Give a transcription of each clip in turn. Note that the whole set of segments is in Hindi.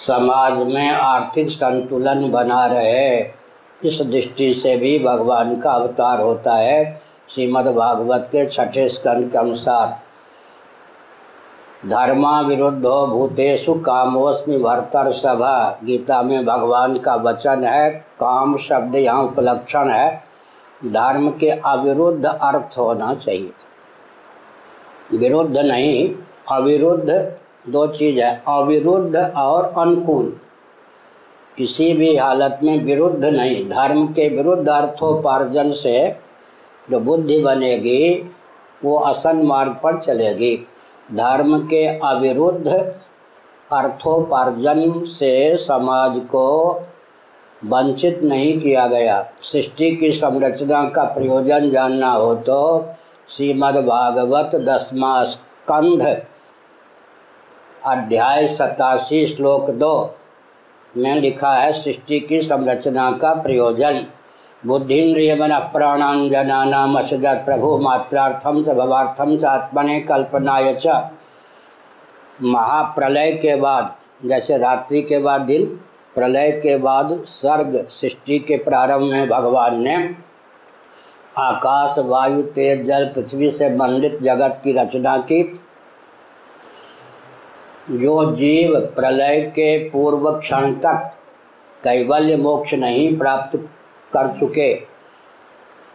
समाज में आर्थिक संतुलन बना रहे, इस दृष्टि से भी भगवान का अवतार होता है श्रीमद् भागवत के छठे स्कंद के अनुसार। धर्मा विरुद्धो भूतेषु कामोस्मि भरतर सभा। गीता में भगवान का वचन है, काम शब्द यहाँ उपलक्षण है। धर्म के अविरुद्ध अर्थ होना चाहिए। विरुद्ध नहीं, अविरुद्ध दो चीज़ है, अविरुद्ध और अनुकूल। किसी भी हालत में विरुद्ध नहीं, धर्म के विरुद्ध अर्थोपार्जन से जो बुद्धि बनेगी, वो असन मार्ग पर चलेगी। धर्म के अविरुद्ध अर्थोपार्जन से समाज को वंचित नहीं किया गया। सृष्टि की संरचना का प्रयोजन जानना हो तो श्रीमद् भागवत दसवा स्कंध अध्याय सतासी, श्लोक दो में लिखा है, सृष्टि की संरचना का प्रयोजन। बुद्धिन्द्रिय मन प्राणांजना नाम असजत प्रभु मात्रार्थम च भवार्थम च आत्मने कल्पनाय च। महाप्रलय के बाद, जैसे रात्रि के बाद दिन, प्रलय के बाद सर्ग, सृष्टि के प्रारंभ में भगवान ने आकाश, वायु, तेज, जल, पृथ्वी से मंडित जगत की रचना की। जो जीव प्रलय के पूर्व क्षण तक कैवल्य मोक्ष नहीं प्राप्त कर चुके।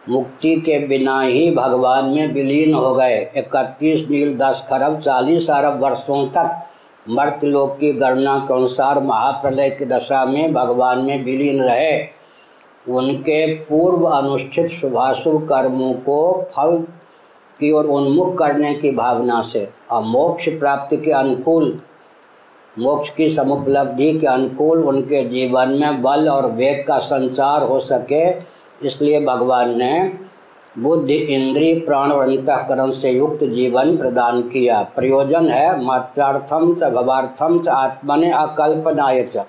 मुक्ति के बिना ही भगवान में विलीन हो गए। इकतीस नील दस खरब चालीस अरब वर्षों तक मर्तलोक की गणना के अनुसार महाप्रलय की दशा में भगवान में विलीन रहे। उनके पूर्व अनुष्ठित शुभाशुभ कर्मों को फल की ओर उन्मुख करने की भावना से। और मोक्ष प्राप्ति के अनुकूल, मोक्ष की समुपलब्धि के अनुकूल उनके जीवन में बल और वेग का संचार हो सके, इसलिए भगवान ने बुद्धि, इंद्रिय, प्राण और अंतकरण से युक्त जीवन प्रदान किया। प्रयोजन है मात्रार्थम च, भवार्थम च, आत्मने अकल्पनाय च।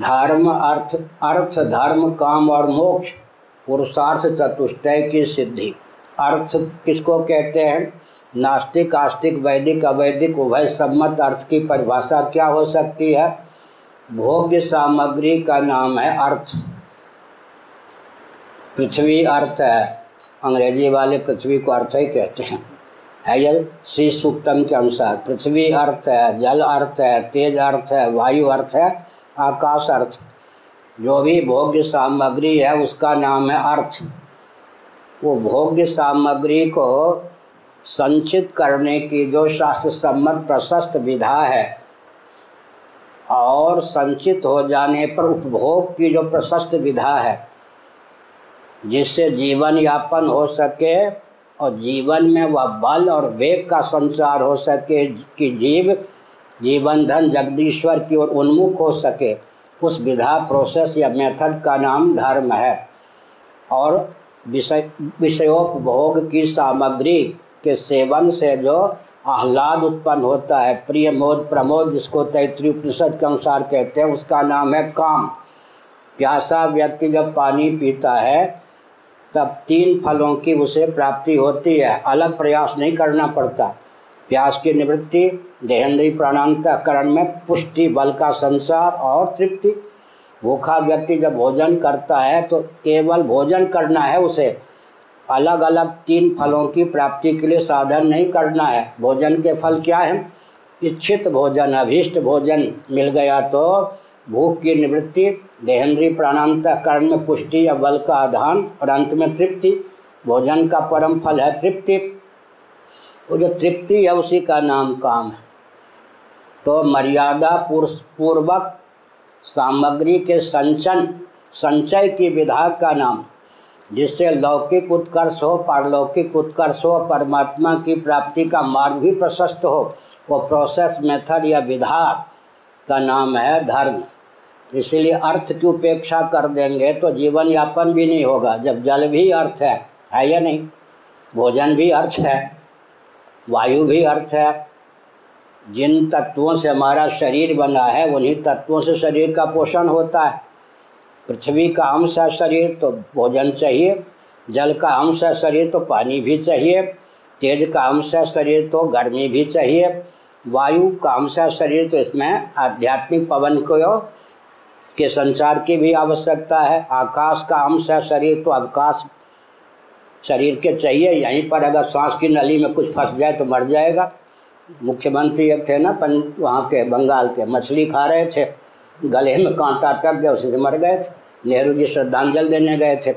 धर्म, अर्थ अर्थ, धर्म, काम और मोक्ष, पुरुषार्थ, चतुष्टय की सिद्धि। अर्थ किसको कहते हैं? नास्तिक, आस्तिक, वैदिक, अवैदिक, उभय सम्मत अर्थ की परिभाषा क्या हो सकती है? भोग्य सामग्री का नाम है अर्थ। पृथ्वी अर्थ है। अंग्रेज़ी वाले पृथ्वी को अर्थ ही कहते हैं। है ये श्री सूक्तम के अनुसार। पृथ्वी अर्थ है, जल अर्थ है, तेज अर्थ है, वायु अर्थ है, आकाश अर्थ। जो भी भोग्य सामग्री है, उसका नाम है अर्थ। वो भोग्य सामग्री को संचित करने की जो शास्त्र सम्मत प्रशस्त विधा है और संचित हो जाने पर उपभोग की जो प्रशस्त विधा है, जिससे जीवन यापन हो सके और जीवन में वह बल और वेग का संचार हो सके, कि जीव, जीवन धन जगदीश्वर की ओर उन्मुख हो सके, उस विधा प्रोसेस या मेथड का नाम धर्म है। और विषय विषयोपभोग की सामग्री के सेवन से जो आह्लाद उत्पन्न होता है, प्रिय मोद, प्रमोद जिसको तैतृय उपनिषद के अनुसार कहते हैं, उसका नाम है काम। प्यासा व्यक्ति जब पानी पीता है, तब तीन फलों की उसे प्राप्ति होती है। अलग प्रयास नहीं करना पड़ता। प्यास की निवृत्ति देहेंद्रीय प्राणांतकरण में पुष्टि, बल का संसार और तृप्ति। भूखा व्यक्ति जब भोजन करता है तो केवल भोजन करना है उसे। अलग अलग तीन फलों की प्राप्ति के लिए साधन नहीं करना है। भोजन के फल क्या है? इच्छित भोजन, अभीष्ट भोजन मिल गया तो भूख की निवृत्ति देहेंद्रीय प्राणांतकरण में पुष्टि या बल का आधान, और अंत में तृप्ति। भोजन का परम फल है तृप्ति। वो जो तृप्ति है उसी का नाम काम है। तो मर्यादा पूर्वक सामग्री के संचन, संचय की विधा का नाम, जिससे लौकिक उत्कर्ष हो, पारलौकिक उत्कर्ष हो, परमात्मा की प्राप्ति का मार्ग भी प्रशस्त हो, वो प्रोसेस मेथड या विधा का नाम है धर्म। इसीलिए अर्थ की उपेक्षा कर देंगे तो जीवन यापन भी नहीं होगा। जब जल भी अर्थ है है या नहीं? भोजन भी अर्थ है, वायु भी अर्थ है जिन तत्वों से हमारा शरीर बना है, उन्हीं तत्वों से शरीर का पोषण होता है। पृथ्वी का अंश है शरीर तो भोजन चाहिए। जल का अंश है शरीर तो पानी भी चाहिए। तेज का अंश है शरीर तो गर्मी भी चाहिए। वायु का अंश है शरीर तो इसमें आध्यात्मिक पवन को के संचार की भी आवश्यकता है। आकाश का अंश है शरीर तो अवकाश शरीर के चाहिए। यहीं पर अगर सांस की नली में कुछ फंस जाए तो मर जाएगा। मुख्यमंत्री एक थे ना, पन वहाँ के बंगाल के मछली खा रहे थे। गले में कांटा टक गया, उसी मर गए थे। नेहरू जी श्रद्धांजलि देने गए थे।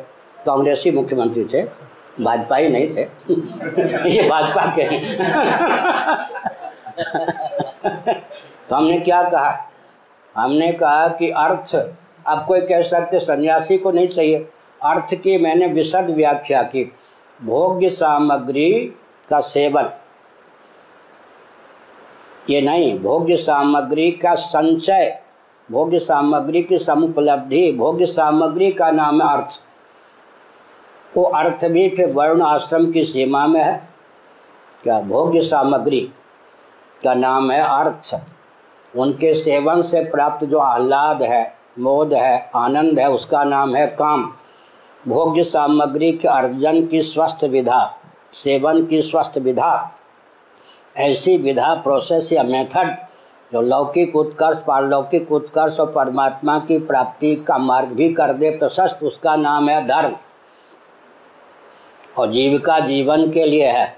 कांग्रेसी मुख्यमंत्री थे। भाजपा ही नहीं थे। ये भाजपा के तो हमने क्या कहा? हमने कहा कि अर्थ, अब कोई कह सकते सन्यासी को नहीं चाहिए। अर्थ की मैंने विशद व्याख्या की। भोग्य सामग्री का सेवन। ये नहीं, भोग्य सामग्री का संचय, भोग्य सामग्री की समुपलब्धि, भोग्य सामग्री का नाम है अर्थ। वो अर्थ भी फिर वर्ण आश्रम की सीमा में है। क्या भोग्य सामग्री का नाम है अर्थ? उनके सेवन से प्राप्त जो आह्लाद है, मोद है, आनंद है, उसका नाम है काम। भोग्य सामग्री के अर्जन की स्वस्थ विधा, सेवन की स्वस्थ विधा ऐसी विधा प्रोसेस या मेथड जो लौकिक उत्कर्ष, पारलौकिक उत्कर्ष और परमात्मा की प्राप्ति का मार्ग भी कर दे, प्रशस्त उसका नाम है धर्म। और जीविका जीवन के लिए है।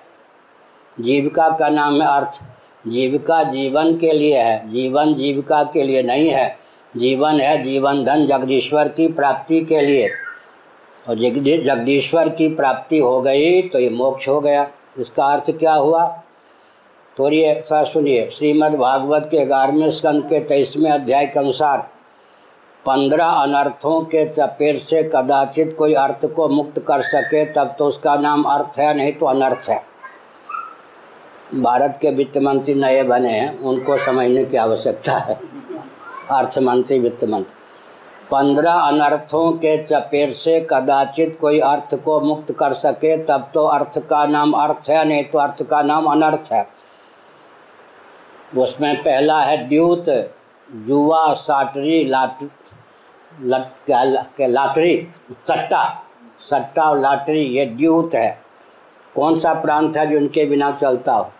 जीविका का नाम है अर्थ। जीविका जीवन के लिए है। जीवन जीविका के लिए नहीं है। जीवन है जीवन धन, जगदीश्वर की प्राप्ति के लिए। और जगदीश्वर की प्राप्ति हो गई तो ये मोक्ष हो गया। इसका अर्थ क्या हुआ? थोड़ी ऐसा सुनिए, श्रीमद् भागवत के ग्यारहवें स्कंद के तेईसवें अध्याय के अनुसार, पंद्रह अनर्थों के चपेट से कदाचित कोई अर्थ को मुक्त कर सके, तब तो उसका नाम अर्थ है, नहीं तो अनर्थ है। भारत के वित्त मंत्री नए बने हैं, उनको समझने की आवश्यकता है। अर्थ मंत्री, वित्त मंत्री। पंद्रह अनर्थों के चपेट से कदाचित कोई अर्थ को मुक्त कर सके, तब तो अर्थ का नाम अर्थ है, नहीं तो अर्थ का नाम अनर्थ है। उसमें पहला है द्यूत, जुआ, साटरी, लाट, लट के लाटरी, सट्टा। सट्टा और लाटरी, ये द्यूत है। कौन सा प्रांत है जो उनके बिना चलता हो?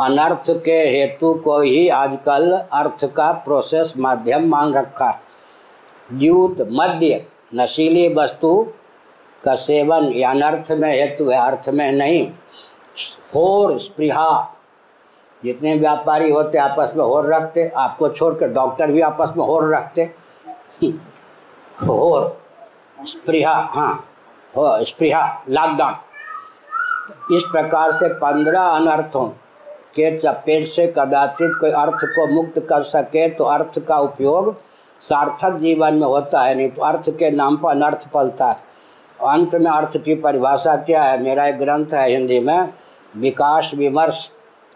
अनर्थ के हेतु को ही आजकल अर्थ का प्रोसेस माध्यम मान रखा है। द्यूत मध्य नशीली वस्तु का सेवन, या अनर्थ में हेतु है, अर्थ में नहीं। होर स्पृहा जितने व्यापारी होते, आपस में होर रखते, आपको छोड़कर डॉक्टर भी आपस में होर रखते। होर स्पृहा हाँ हो स्पृहा लॉकडाउन। इस प्रकार से पंद्रह अनर्थों के चपेट से कदाचित कोई अर्थ को मुक्त कर सके तो अर्थ का उपयोग सार्थक जीवन में होता है, नहीं तो अर्थ के नाम पर अनर्थ पलता है। अंत में अर्थ की परिभाषा क्या है? मेरा एक ग्रंथ है हिंदी में, विकास विमर्श।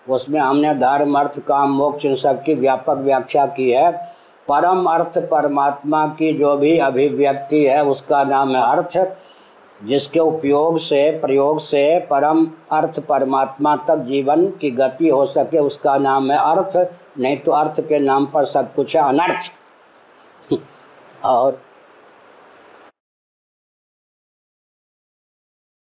उसमें हमने धर्म, अर्थ, काम, मोक्ष, इन सब की व्यापक व्याख्या की है। परम अर्थ परमात्मा की जो भी अभिव्यक्ति है, उसका नाम है अर्थ, जिसके उपयोग से, प्रयोग से परम अर्थ परमात्मा तक जीवन की गति हो सके, उसका नाम है अर्थ। नहीं तो अर्थ के नाम पर सब कुछ है अनर्थ। और